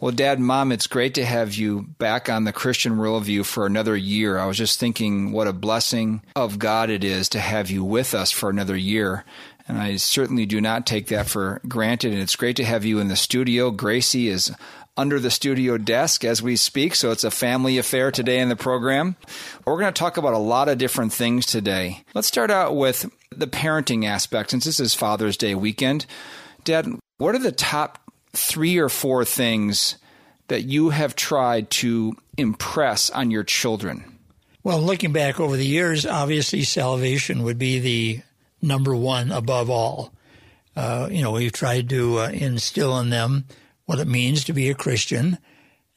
Well, Dad, Mom, it's great to have you back on the Christian Worldview for another year. I was just thinking what a blessing of God it is to have you with us for another year. And I certainly do not take that for granted. And it's great to have you in the studio. Gracie is under the studio desk as we speak, so it's a family affair today in the program. We're going to talk about a lot of different things today. Let's start out with the parenting aspect, since this is Father's Day weekend. Dad, what are the top three or four things that you have tried to impress on your children? Well, looking back over the years, obviously salvation would be the number one above all. Uh, you know, we've tried to uh, instill in them what it means to be a Christian,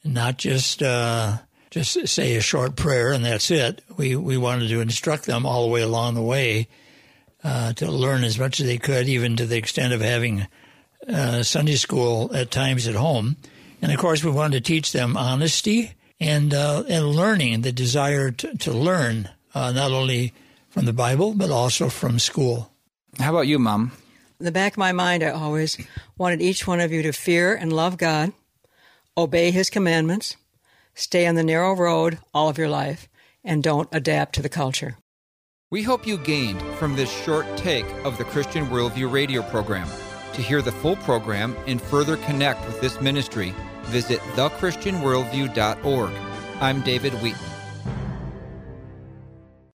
not just uh, just say a short prayer and that's it. We we wanted to instruct them all the way along the way uh, to learn as much as they could, even to the extent of having uh, Sunday school at times at home. And of course, we wanted to teach them honesty and uh, and learning, the desire to, to learn uh, not only from the Bible but also from school. How about you, Mom? In the back of my mind, I always wanted each one of you to fear and love God, obey His commandments, stay on the narrow road all of your life, and don't adapt to the culture. We hope you gained from this short take of the Christian Worldview radio program. To hear the full program and further connect with this ministry, visit thechristianworldview.org. I'm David Wheaton.